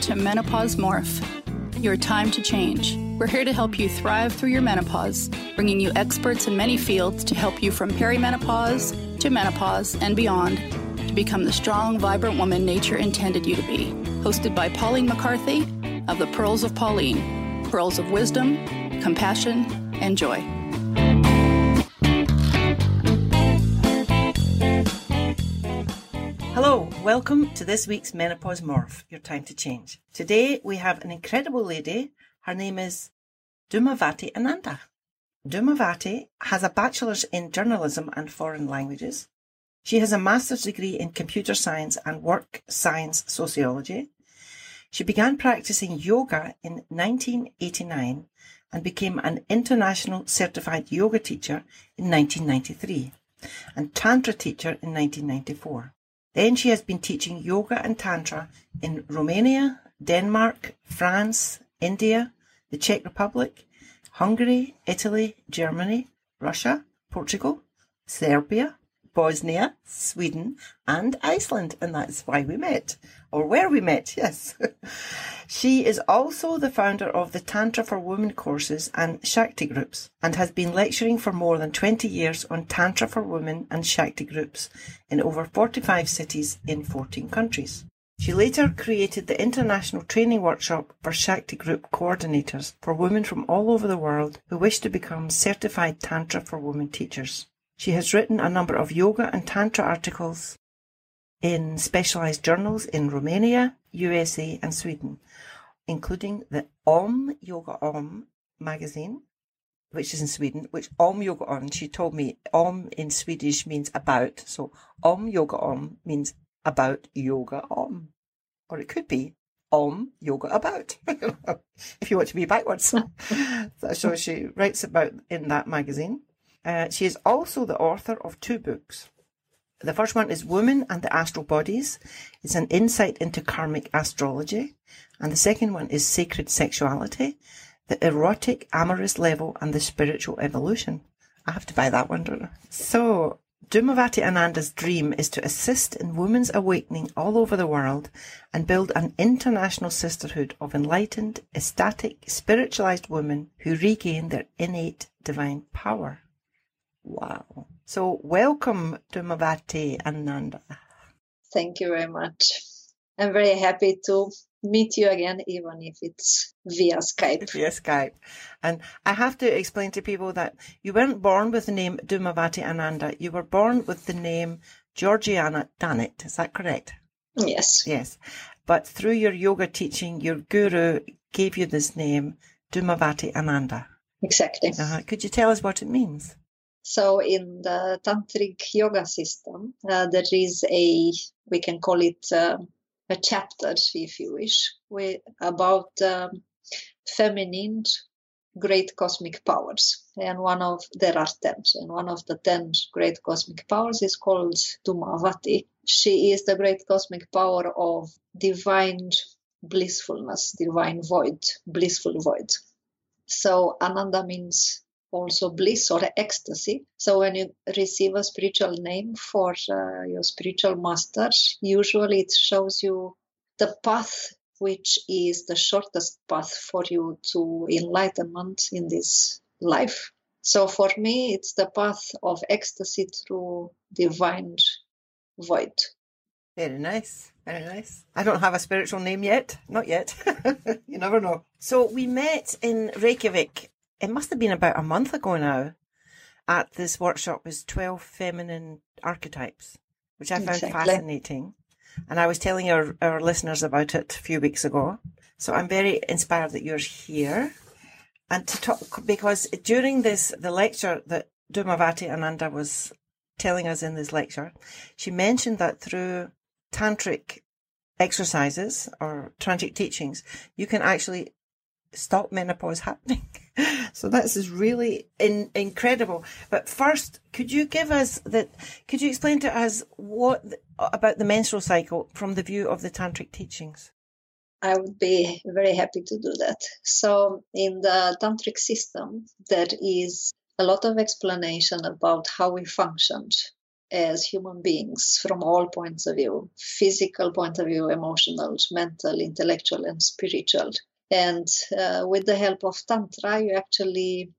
to Menopause Morph, your time to change. We're here to help you thrive through your menopause, bringing you experts in many fields to help you from perimenopause to menopause and beyond to become the strong, vibrant woman nature intended you to be. Hosted by Pauline McCarthy of the Pearls of Pauline, pearls of wisdom, compassion, and joy. Welcome to this week's Menopause Morph, your time to change. Today we have an incredible lady. Her name is Dhumavati Ananda. Dhumavati has a bachelor's in journalism and foreign languages. She has a master's degree in computer science and work science sociology. She began practicing yoga in 1989 and became an international certified yoga teacher in 1993 and tantra teacher in 1994. Then she has been teaching yoga and tantra in Romania, Denmark, France, India, the Czech Republic, Hungary, Italy, Germany, Russia, Portugal, Serbia, Bosnia, Sweden, and Iceland, and that's why we met, or where we met, yes. she is also the founder of the Tantra for Women courses and Shakti groups, and has been lecturing for more than 20 years on Tantra for Women and Shakti groups in over 45 cities in 14 countries. She later created the international training workshop for Shakti group coordinators for women from all over the world who wish to become certified Tantra for Women teachers. She has written a number of yoga and tantra articles in specialized journals in Romania, USA, and Sweden, including the Om Yoga Om magazine, which is in Sweden, which Om Yoga Om, she told me Om in Swedish means about. So Om Yoga Om means about yoga Om. Or it could be Om Yoga About, if you want to be backwards. so she writes about in that magazine. Uh, she is also the author of two books. The first one is Woman and the Astral Bodies. It's an insight into karmic astrology. And the second one is Sacred Sexuality, the erotic amorous level and the spiritual evolution. I have to buy that one, don't I? So, Dhumavati Ananda's dream is to assist in women's awakening all over the world and build an international sisterhood of enlightened, ecstatic, spiritualized women who regain their innate divine power. Wow. So welcome Dhumavati Ananda. Thank you very much. I'm very happy to meet you again, even if it's via Skype. Via Skype. And I have to explain to people that you weren't born with the name Dhumavati Ananda. You were born with the name Georgiana Danit. Is that correct? Yes. Yes. But through your yoga teaching, your guru gave you this name, Dhumavati Ananda. Exactly. Uh-huh. Could you tell us what it means? So in the tantric yoga system, uh, there is a we can call it uh, a chapter, if you wish, with, about um, feminine great cosmic powers. And one of there are ten, and one of the ten great cosmic powers is called Dhumavati. She is the great cosmic power of divine blissfulness, divine void, blissful void. So Ananda means also bliss or ecstasy. So when you receive a spiritual name for uh, your spiritual master, usually it shows you the path which is the shortest path for you to enlightenment in this life. So for me, it's the path of ecstasy through divine void. Very nice. Very nice. I don't have a spiritual name yet. Not yet. you never know. So we met in Reykjavik it must have been about a month ago now at this workshop was 12 feminine archetypes, which I found exactly. fascinating. And I was telling our, our listeners about it a few weeks ago. So I'm very inspired that you're here and to talk because during this, the lecture that Dhumavati Ananda was telling us in this lecture, she mentioned that through tantric exercises or tantric teachings, you can actually stop menopause happening. so this is really in, incredible. But first, could you give us that? Could you explain to us what about the menstrual cycle from the view of the tantric teachings? I would be very happy to do that. So, in the tantric system, there is a lot of explanation about how we functioned as human beings from all points of view physical point of view, emotional, mental, intellectual, and spiritual. And uh, with the help of Tantra, you actually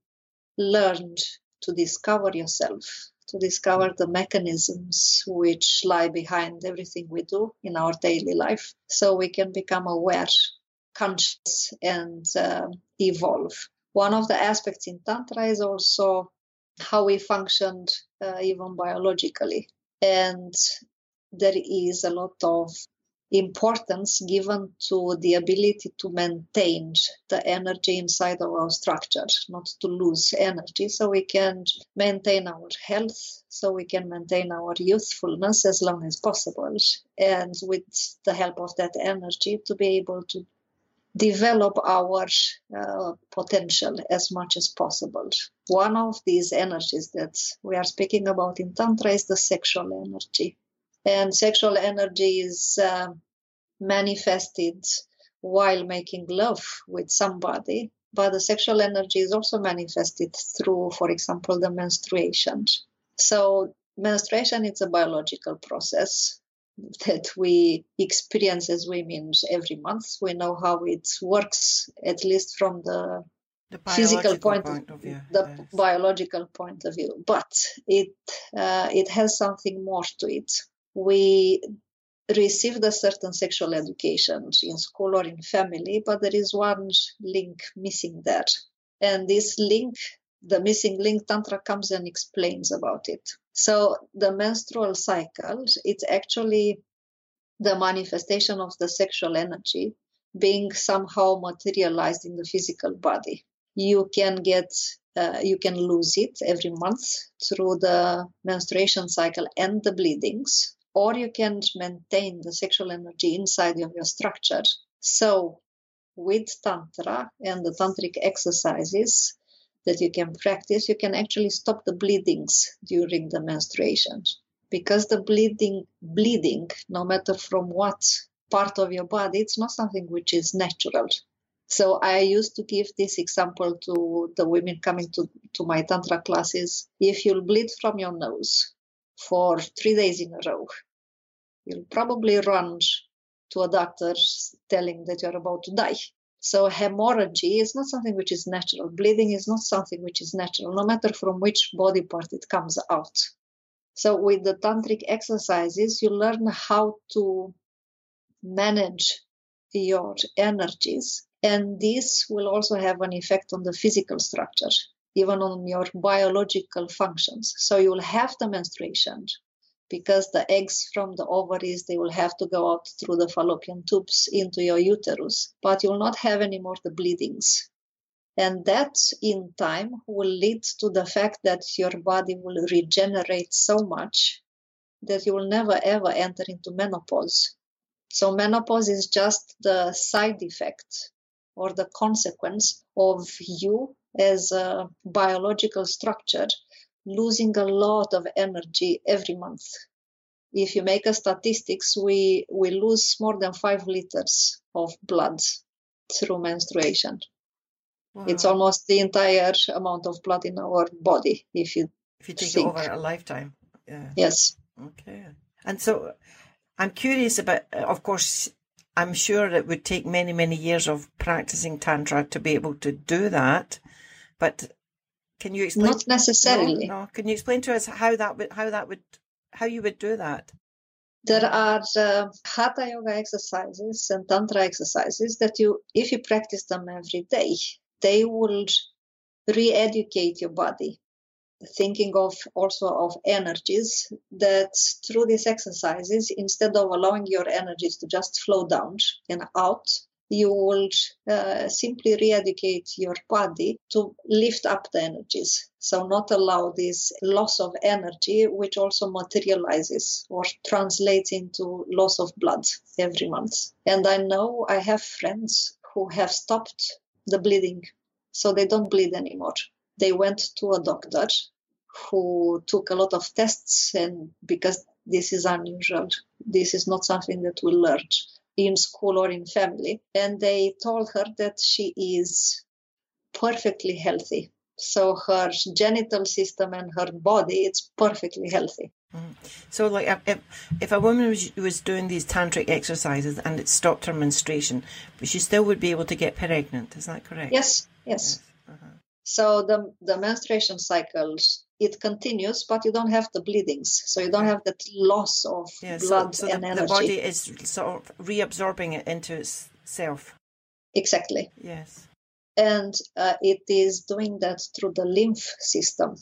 learned to discover yourself, to discover the mechanisms which lie behind everything we do in our daily life, so we can become aware, conscious, and uh, evolve. One of the aspects in Tantra is also how we functioned uh, even biologically. And there is a lot of importance given to the ability to maintain the energy inside of our structure, not to lose energy, so we can maintain our health, so we can maintain our youthfulness as long as possible, and with the help of that energy to be able to develop our uh, potential as much as possible. One of these energies that we are speaking about in Tantra is the sexual energy. And sexual energy is uh, manifested while making love with somebody, but the sexual energy is also manifested through, for example, the menstruation. So, menstruation is a biological process that we experience as women every month. We know how it works, at least from the, The physical point, point of view. the yes. biological point of view. But it uh, it has something more to it. We received a certain sexual education in school or in family, but there is one link missing there, and this link. The missing link, Tantra comes and explains about it. So the menstrual cycle, it's actually the manifestation of the sexual energy being somehow materialized in the physical body. You can get, uh, you can lose it every month through the menstruation cycle and the bleedings, or you can maintain the sexual energy inside of your structure. So, with Tantra and the Tantric exercises, that you can practice, you can actually stop the bleedings during the menstruation. Because the bleeding, bleeding, no matter from what part of your body, it's not something which is natural. So I used to give this example to the women coming to, to my Tantra classes. If you'll bleed from your nose for three days in a row, you'll probably run to a doctor telling that you're about to die. So hemorrhage is not something which is natural. Bleeding is not something which is natural, no matter from which body part it comes out. So with the tantric exercises, you learn how to manage your energies, and this will also have an effect on the physical structure, even on your biological functions. So you will have the menstruation, because the eggs from the ovaries they will have to go out through the fallopian tubes into your uterus but you'll not have anymore the bleedings and that in time will lead to the fact that your body will regenerate so much that you will never ever enter into menopause so menopause is just the side effect or the consequence of you as a biological structure losing a lot of energy every month. If you make a statistics, we, we lose more than five liters of blood through menstruation. Wow. It's almost the entire amount of blood in our body. If you if you take it think. over a lifetime. Yeah. yes, Okay. And so I'm curious about, of course, I'm sure it would take many, many years of practicing Tantra to be able to do that. But can you explain? not necessarily. No, no. Can you explain to us how that would, how that would, how you would do that? There are uh, hatha yoga exercises and tantra exercises that you, if you practice them every day, they will re-educate your body. Thinking of also of energies that through these exercises, instead of allowing your energies to just flow down and out, you will uh, simply re-educate your body to lift up the energies. So not allow this loss of energy, which also materializes or translates into loss of blood every month. And I know I have friends who have stopped the bleeding, so they don't bleed anymore. They went to a doctor who took a lot of tests, and because this is unusual, this is not something that we learn in school or in family. And they told her that she is perfectly healthy. So her genital system and her body, it's perfectly healthy. Mm. So, like, if if a woman was, was doing these tantric exercises and it stopped her menstruation, but she still would be able to get pregnant. Is that correct? Yes, yes. Uh-huh. So the the menstruation cycle it continues, but you don't have the bleedings, so you don't have that loss of Yeah, so, blood so and the, energy. the body is sort of reabsorbing it into itself. Exactly, Yes. and uh, it is doing that through the lymph system.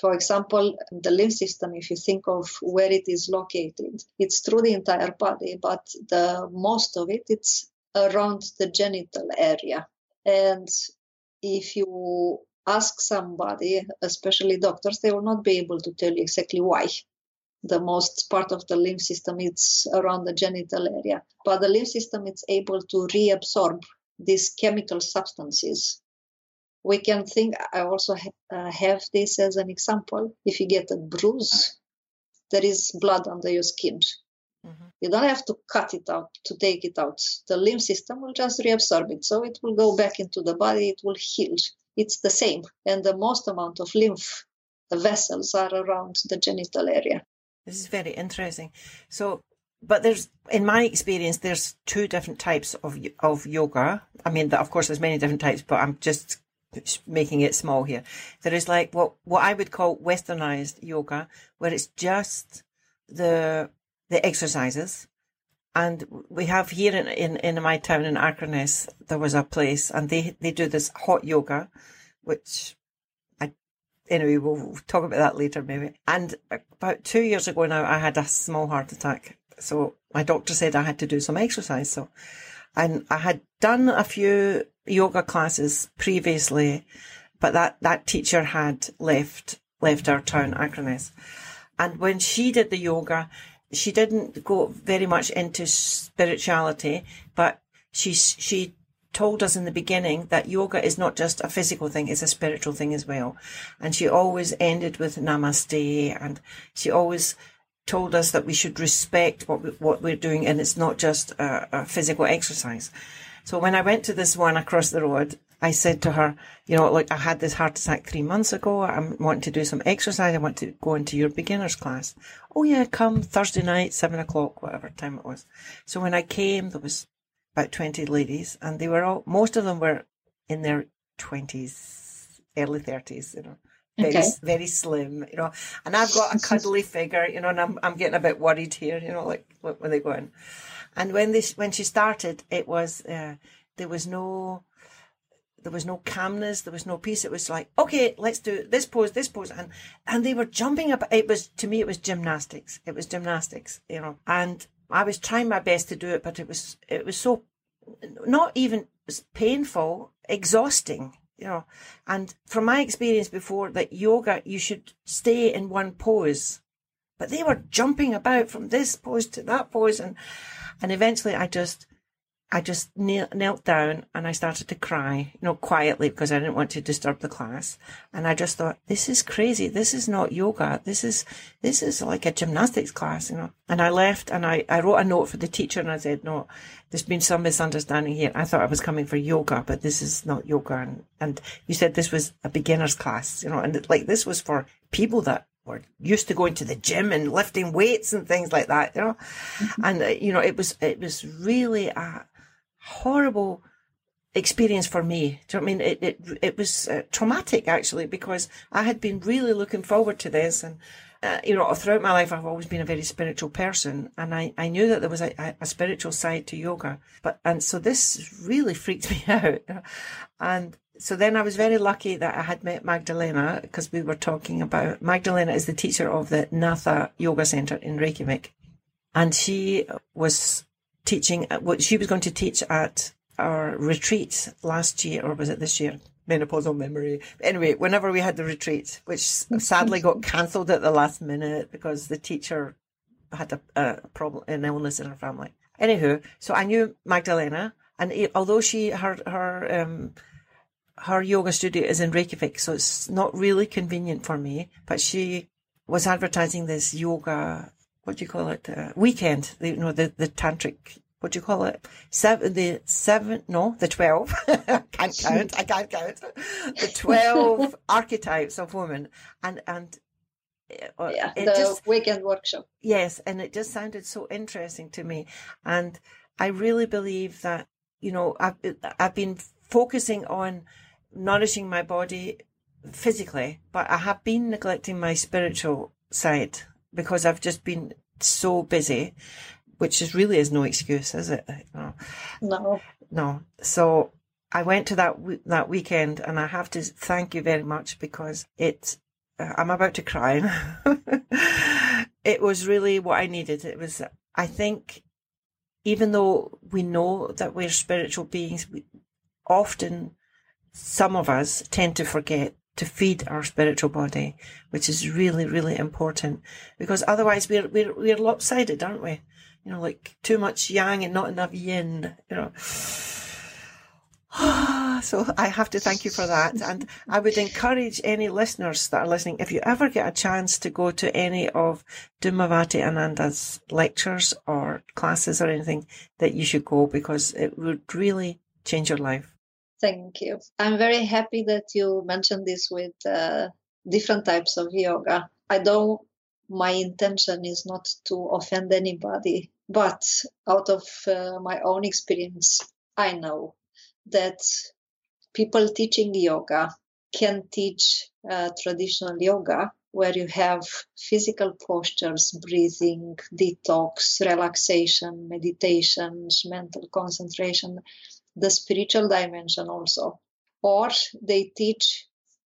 For example, the lymph system, if you think of where it is located, it's through the entire body, but the most of it it's around the genital area. And if you ask somebody, especially doctors, they will not be able to tell you exactly why. The most part of the lymph system is around the genital area, but the lymph system is able to reabsorb these chemical substances. We can think. I also ha- uh, have this as an example. If you get a bruise, there is blood under your skin. Mhm. You don't have to cut it out to take it out. The lymph system will just reabsorb it. So it will go back into the body, it will heal. It's the same. And the most amount of lymph the vessels are around the genital area. This is very interesting. So, but there's, in my experience, there's two different types of of yoga. I mean, of course, there's many different types, but I'm just making it small here. There is like what what I would call westernized yoga, where it's just the the exercises. And we have here in, in, in my town in Akranes, there was a place and they, they do this hot yoga, which I, anyway, we'll talk about that later maybe. And about two years ago now, I had a small heart attack. So my doctor said I had to do some exercise. So, and I had done a few yoga classes previously, but that, that teacher had left, left our town, Akranes. And when she did the yoga, she didn't go very much into spirituality, but she she told us in the beginning that yoga is not just a physical thing; it's a spiritual thing as well. And she always ended with namaste, and she always told us that we should respect what we, what we're doing, and it's not just a, a physical exercise. So when I went to this one across the road, I said to her, you know, like I had this heart attack three months ago. I'm wanting to do some exercise. I want to go into your beginners class. Oh yeah, come Thursday night, seven o'clock, whatever time it was. So when I came, there was about 20 ladies and they were all, most of them were in their twenties, early thirties, you know. Very, Okay. very slim, you know, and I've got a cuddly figure, you know, and I'm, I'm getting a bit worried here, you know, like when when they go in. And when this, when she started, it was, uh, there was no, there was no calmness, there was no peace. It was like, okay, let's do this pose, this pose, and and they were jumping up. It was to me, it was gymnastics. It was gymnastics, you know. And I was trying my best to do it, but it was it was so not even painful, exhausting, you know. And from my experience before, that yoga, you should stay in one pose, but they were jumping about from this pose to that pose, and and eventually, I just I just knelt down and I started to cry, you know, quietly because I didn't want to disturb the class. And I just thought, this is crazy. This is not yoga. This is, this is like a gymnastics class, you know. And I left and I, I wrote a note for the teacher and I said, no, there's been some misunderstanding here. I thought I was coming for yoga, but this is not yoga. And, and you said this was a beginner's class, you know, and like this was for people that were used to going to the gym and lifting weights and things like that, you know. And, uh, you know, it was, it was really a, horrible experience for me. Do you know I mean? It it it was uh, traumatic actually because I had been really looking forward to this, and uh, you know, throughout my life I've always been a very spiritual person, and I I knew that there was a, a spiritual side to yoga, but and so this really freaked me out, and. So then I was very lucky that I had met Magdalena because we were talking about Magdalena is the teacher of the Natha Yoga Center in Reykjavik. And she was teaching what she was going to teach at our retreat last year, or was it this year? Menopausal memory. Anyway, whenever we had the retreat, which sadly got cancelled at the last minute because the teacher had a, a problem, an illness in her family. Anywho, so I knew Magdalena, and it, although she her her um her yoga studio is in Reykjavik, so it's not really convenient for me. But she was advertising this yoga what do you call it? Uh, weekend. The, you know, the, the tantric, what do you call it? Seven, the seven, no, the 12. I can't count. I can't count. The 12 archetypes of women. And, and uh, yeah, it the just weekend workshop. yes, and it just sounded so interesting to me, and I really believe that you know I've I've been focusing on nourishing my body physically, but I have been neglecting my spiritual side because I've just been so busy, which is really is no excuse, is it? No. No, No. So I went to that w- that weekend, and I have to thank you very much because it. Uh, I'm about to cry. it was really what I needed. It was. I think, even though we know that we're spiritual beings, we often some of us tend to forget to feed our spiritual body, which is really, really important because otherwise we're we're we're lopsided, aren't we? You know, like too much yang and not enough yin. You know. so I have to thank you for that, and I would encourage any listeners that are listening, if you ever get a chance to go to any of Dhumavati Ananda's lectures or classes or anything, that you should go because it would really change your life. Thank you. I'm very happy that you mentioned this with uh, different types of yoga. I don't. My intention is not to offend anybody, but out of uh, my own experience, I know that people teaching yoga can teach uh, traditional yoga where you have physical postures, breathing, detox, relaxation, meditations, mental concentration, the spiritual dimension also. Or they teach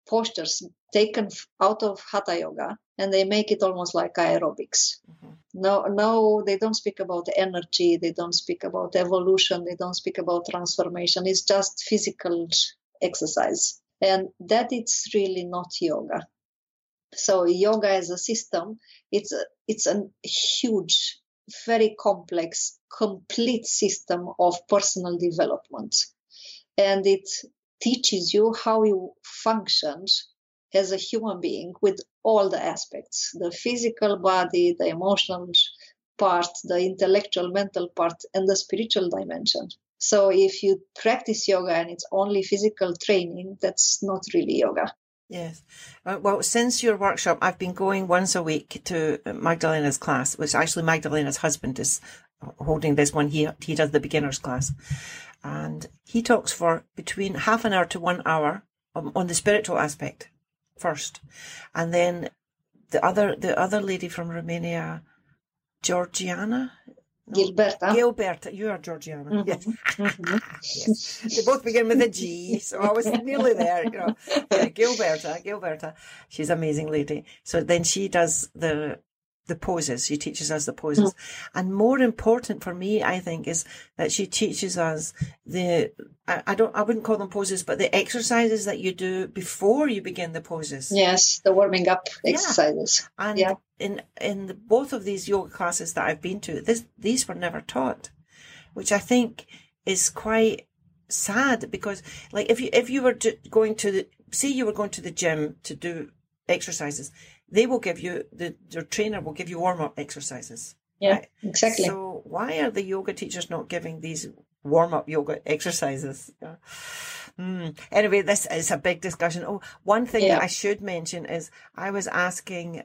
postures taken out of hatha yoga and they make it almost like aerobics. Mm-hmm. No, no, they don't speak about energy. They don't speak about evolution. They don't speak about transformation. It's just physical exercise, and that it's really not yoga. So yoga as a system, it's a, it's a huge, very complex, complete system of personal development, and it teaches you how you function as a human being with all the aspects the physical body, the emotional part, the intellectual, mental part, and the spiritual dimension. So, if you practice yoga and it's only physical training, that's not really yoga. Yes. Uh, well, since your workshop, I've been going once a week to Magdalena's class, which actually Magdalena's husband is holding this one. He, he does the beginner's class. And he talks for between half an hour to one hour on, on the spiritual aspect first. And then the other, the other lady from Romania, Georgiana, Gilberta. Gilberta, you are Georgiana. Mhm, Yes. mhm. yes. They both begin with a G, so I was nearly there, you know. Yeah, Gilberta, Gilberta. She's an amazing lady. So then she does the the poses. She teaches us the mm. poses. And more important for me, I think, is that she teaches us the I, I don't I wouldn't call them poses, but the exercises that you do before you begin the poses. Yes, the warming up Yeah. exercises. And Yeah. in in the, both of these yoga classes that I've been to, this these were never taught, which I think is quite sad because, like, if you if you were to, going to the say you were going to the gym to do exercises, they will give you the your trainer will give you warm up exercises. Yeah, Right. exactly. So why are the yoga teachers not giving these warm up yoga exercises? Yeah. Hmm. Anyway, this is a big discussion. Oh, one thing Yeah. that I should mention is I was asking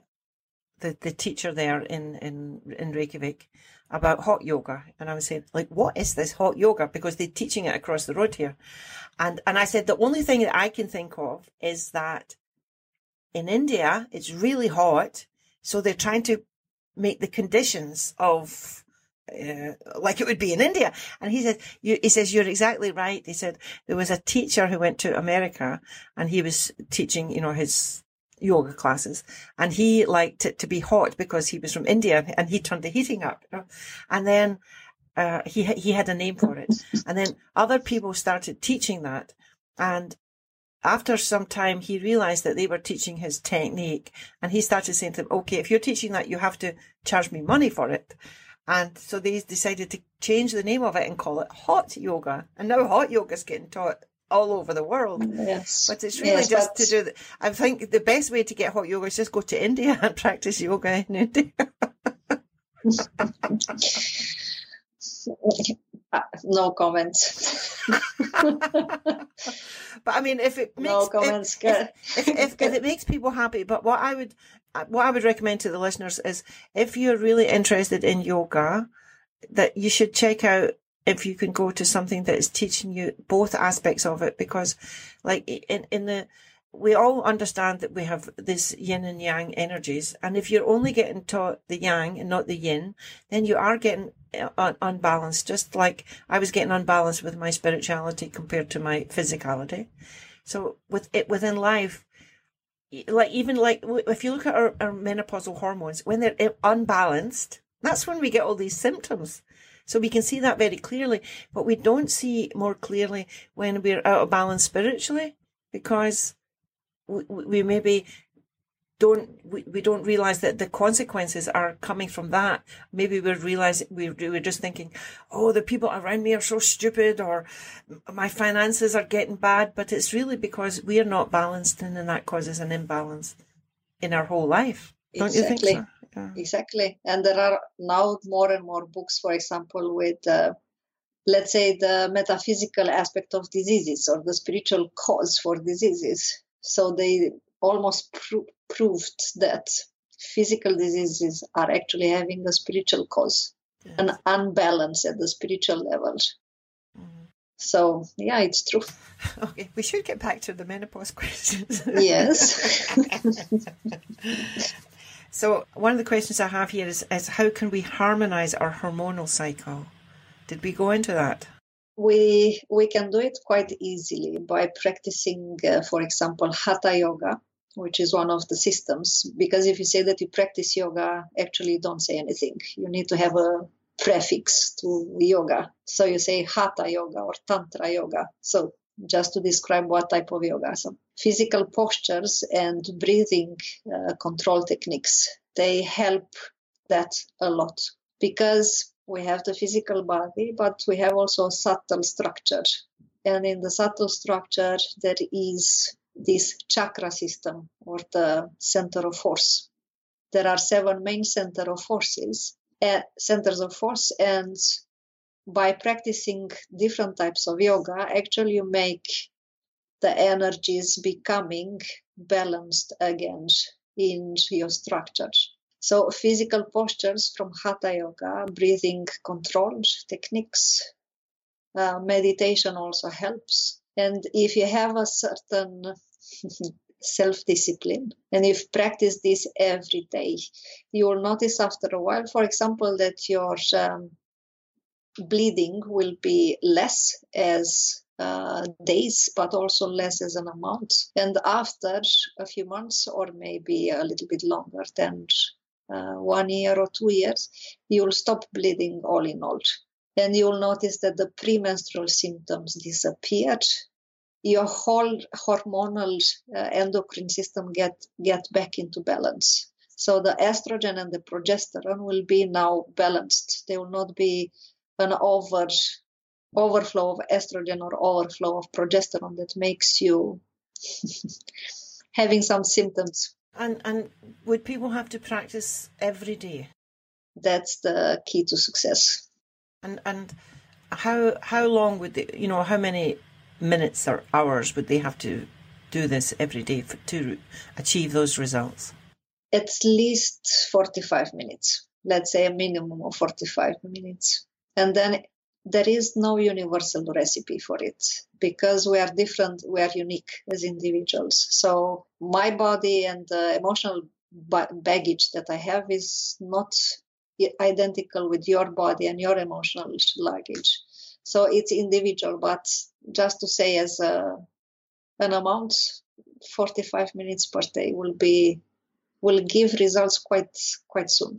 the, the teacher there in, in, in Reykjavik about hot yoga. And I was saying, like, what is this hot yoga? Because they're teaching it across the road here. And, and I said, the only thing that I can think of is that in India, it's really hot. So they're trying to make the conditions of uh, like it would be in India. And he said, you, he says, you're exactly right. He said, there was a teacher who went to America and he was teaching, you know, his yoga classes and he liked it to be hot because he was from India and he turned the heating up. you know. And then, uh, he, he had a name for it. And then other people started teaching that. And after some time, he realized that they were teaching his technique and he started saying to them, okay, if you're teaching that, you have to charge me money for it. And so they decided to change the name of it and call it hot yoga. And now hot yoga is getting taught all over the world. Yes. But it's really Yes, just but- to do the, I think the best way to get hot yoga is just go to India and practice yoga in India. Uh, no comments. but I mean, if it makes no comments, if, if, if, if, it makes people happy, but what I would what I would recommend to the listeners is if you're really interested in yoga, that you should check out if you can go to something that is teaching you both aspects of it because like in in the we all understand that we have this yin and yang energies. And if you're only getting taught the yang and not the yin, then you are getting uh, un- unbalanced, just like I was getting unbalanced with my spirituality compared to my physicality. So with it within life, like even like if you look at our, our menopausal hormones, when they're unbalanced, that's when we get all these symptoms. So we can see that very clearly, but we don't see more clearly when we're out of balance spiritually because we, we maybe don't we, we don't realize that the consequences are coming from that. Maybe we realize we, we're just thinking oh the people around me are so stupid or my finances are getting bad. But it's really because we are not balanced and then that causes an imbalance in our whole life. Don't exactly. you think so? Yeah. exactly. And there are now more and more books for example with uh, let's say the metaphysical aspect of diseases or the spiritual cause for diseases so they almost pro- proved that physical diseases are actually having a spiritual cause, yes. an unbalance at the spiritual level. Mm-hmm. So yeah, it's true. Okay, we should get back to the menopause questions. yes. so one of the questions I have here is, is how can we harmonize our hormonal cycle? Did we go into that? We we can do it quite easily by practicing, uh, for example, hatha yoga, which is one of the systems. Because if you say that you practice yoga, actually don't say anything. You need to have a prefix to yoga. So you say hatha yoga or tantra yoga. So just to describe what type of yoga. So physical postures and breathing uh, control techniques, they help that a lot because we have the physical body, but we have also a subtle structure. And in the subtle structure, there is this chakra system or the center of force. There are seven main center of forces, uh, centers of force, and by practicing different types of yoga, actually you make the energies becoming balanced again in your structure. So physical postures from Hatha Yoga, breathing control techniques, uh, meditation also helps. And if you have a certain self-discipline and if practice this every day, you will notice after a while, for example, that your um, bleeding will be less as uh, days, but also less as an amount. And after a few months, or maybe a little bit longer, then uh, one year or two years, you'll stop bleeding all in all. And you'll notice that the premenstrual symptoms disappeared. Your whole hormonal uh, endocrine system get, get back into balance. So the estrogen and the progesterone will be now balanced. They will not be an over overflow of estrogen or overflow of progesterone that makes you having some symptoms and and would people have to practice every day? That's the key to success. And and how how long would they? You know, how many minutes or hours would they have to do this every day for, to achieve those results? At least forty-five minutes. Let's say a minimum of forty-five minutes, and then there is no universal recipe for it because we are different, we are unique as individuals. So my body and the emotional baggage that I have is not identical with your body and your emotional luggage. So it's individual, but just to say as a, an amount, 45 minutes per day will be will give results quite quite soon.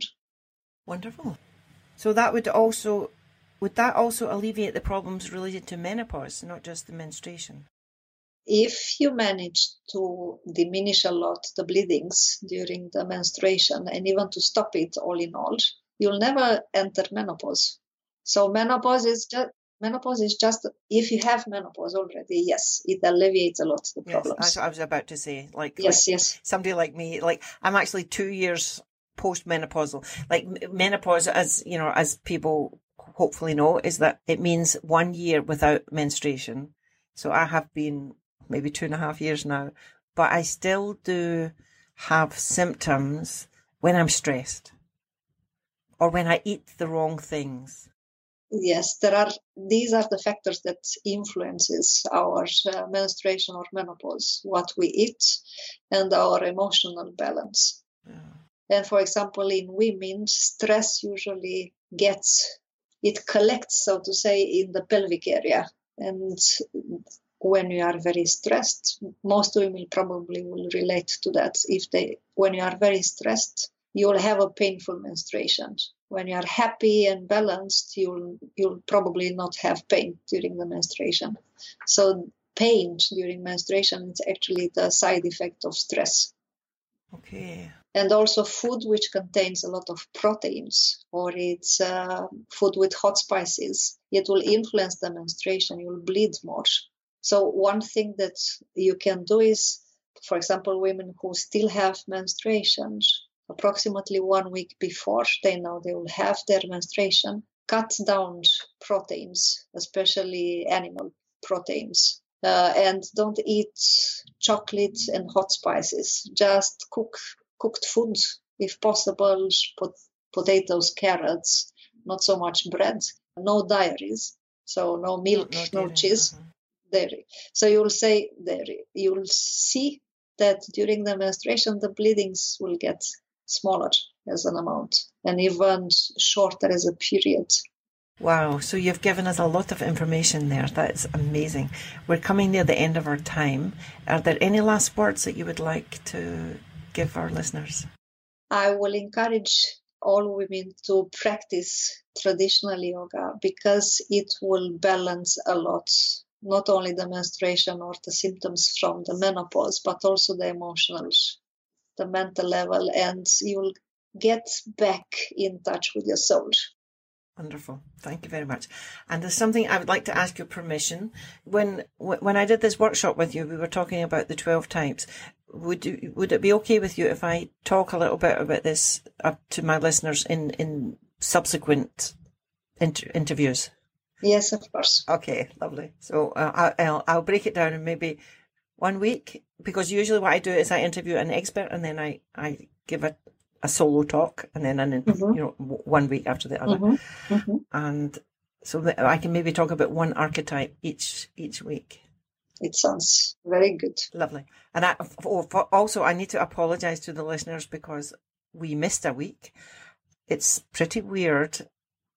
Wonderful. So that would also would that also alleviate the problems related to menopause, not just the menstruation? If you manage to diminish a lot the bleedings during the menstruation and even to stop it all in all, you'll never enter menopause. So menopause is just menopause is just if you have menopause already yes it alleviates a lot the problems yes, i was about to say like yes like yes somebody like me like i'm actually two years postmenopausal like menopause as you know as people hopefully know is that it means one year without menstruation. So I have been maybe two and a half years now, but I still do have symptoms when I'm stressed or when I eat the wrong things. Yes, there are. These are the factors that influences our uh, menstruation or menopause, what we eat, and our emotional balance. Yeah. And for example, in women, stress usually gets it collects, so to say, in the pelvic area, and when you are very stressed, most women probably will relate to that. If they, when you are very stressed, you will have a painful menstruation when you are happy and balanced, you'll you'll probably not have pain during the menstruation. So pain during menstruation is actually the side effect of stress. Okay. And also food which contains a lot of proteins or it's uh, food with hot spices, it will influence the menstruation. You'll bleed more. So one thing that you can do is, for example, women who still have menstruation approximately one week before they know they will have their menstruation, cut down proteins, especially animal proteins. Uh, and don't eat chocolate and hot spices. Just cook cooked food if possible. Put potatoes, carrots, not so much bread. No dairies, so no milk, no, no cheese, uh-huh. dairy. So you'll say dairy. You'll see that during the menstruation the bleedings will get smaller as an amount and even shorter as a period. Wow, so you've given us a lot of information there. That is amazing. We're coming near the end of our time. Are there any last words that you would like to give our listeners? I will encourage all women to practice traditional yoga because it will balance a lot not only the menstruation or the symptoms from the menopause but also the emotional the mental level and you'll get back in touch with your soul. Wonderful. Thank you very much. And there's something I would like to ask your permission. When when I did this workshop with you, we were talking about the 12 types. Would would it be okay with you if I talk a little bit about this up to my listeners in in subsequent inter- interviews? Yes, of course. Okay, lovely. So uh, I'll I'll break it down and maybe one week because usually what I do is I interview an expert and then I, I give a, a solo talk and then an, mm-hmm. you know one week after the other mm-hmm. Mm-hmm. and so I can maybe talk about one archetype each each week. It sounds very good. Lovely. And I also I need to apologize to the listeners because we missed a week. It's pretty weird.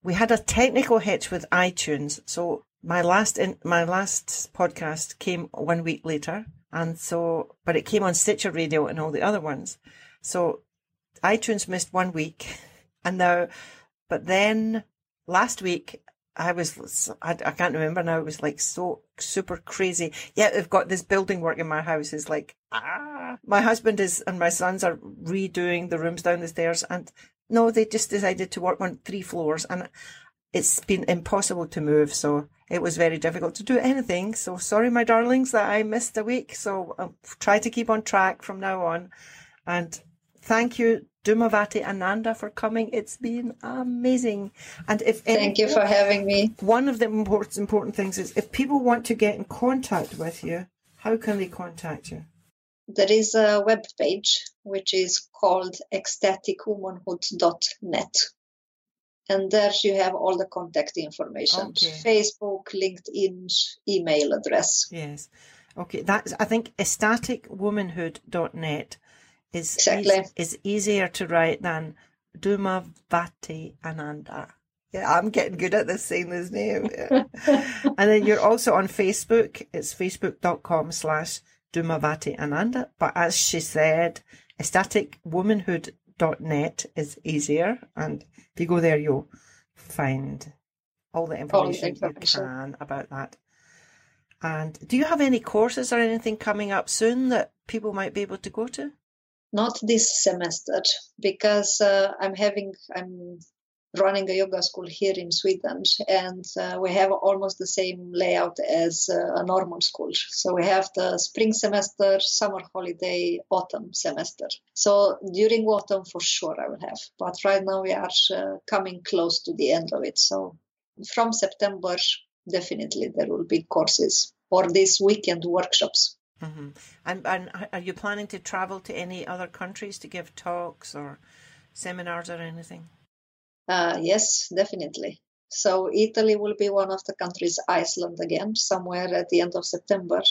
We had a technical hitch with iTunes, so my last in, my last podcast came one week later, and so but it came on Stitcher Radio and all the other ones. So iTunes missed one week, and now, but then last week I was I, I can't remember now. It was like so super crazy. Yeah, they've got this building work in my house. Is like ah, my husband is and my sons are redoing the rooms down the stairs, and no, they just decided to work on three floors, and it's been impossible to move. So it was very difficult to do anything. So sorry, my darlings, that I missed a week. So I'll try to keep on track from now on. And thank you, Dhumavati Ananda, for coming. It's been amazing. And if thank any, you for having me. One of the important important things is if people want to get in contact with you, how can they contact you? There is a web page which is called ecstaticwomanhood.net and there you have all the contact information okay. facebook linkedin email address yes okay that's i think ecstaticwomanhood.net is exactly. is, is easier to write than duma vati ananda yeah i'm getting good at this saying this name yeah. and then you're also on facebook it's facebook.com slash dumavati ananda but as she said ecstaticwomanhood.net is easier and if you go there, you'll find all the information, all the information. you can about that. And do you have any courses or anything coming up soon that people might be able to go to? Not this semester because uh, I'm having I'm running a yoga school here in Sweden, and uh, we have almost the same layout as uh, a normal school. So we have the spring semester, summer holiday, autumn semester. So during autumn, for sure, I will have. But right now we are uh, coming close to the end of it. So from September, definitely there will be courses or these weekend workshops. Mm-hmm. And, and are you planning to travel to any other countries to give talks or seminars or anything? Uh, yes, definitely. So Italy will be one of the countries, Iceland again, somewhere at the end of September,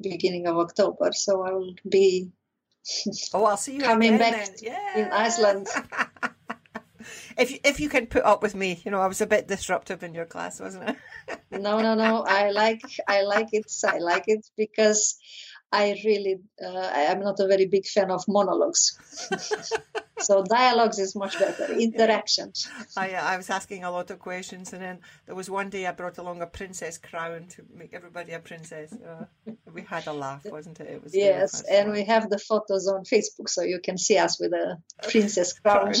beginning of October. So I will be oh, I'll see you coming back yeah. in Iceland. if you, if you can put up with me, you know, I was a bit disruptive in your class, wasn't it? no, no, no. I like I like it. I like it because I really, uh, I'm not a very big fan of monologues. so dialogues is much better. Interactions. I, I was asking a lot of questions, and then there was one day I brought along a princess crown to make everybody a princess. Uh, we had a laugh, wasn't it? It was yes, and we have the photos on Facebook, so you can see us with a princess crown.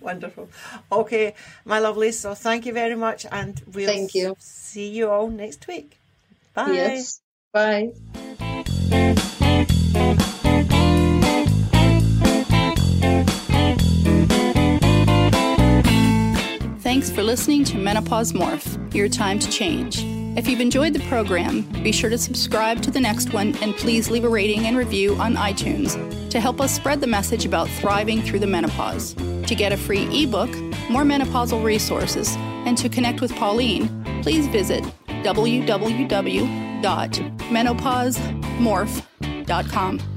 Wonderful. Okay, my lovely. So thank you very much, and we'll thank you. see you all next week. Bye. Yes. Bye. Thanks for listening to Menopause Morph, your time to change. If you've enjoyed the program, be sure to subscribe to the next one and please leave a rating and review on iTunes to help us spread the message about thriving through the menopause. To get a free ebook, more menopausal resources, and to connect with Pauline, please visit www.menopausemorph.com.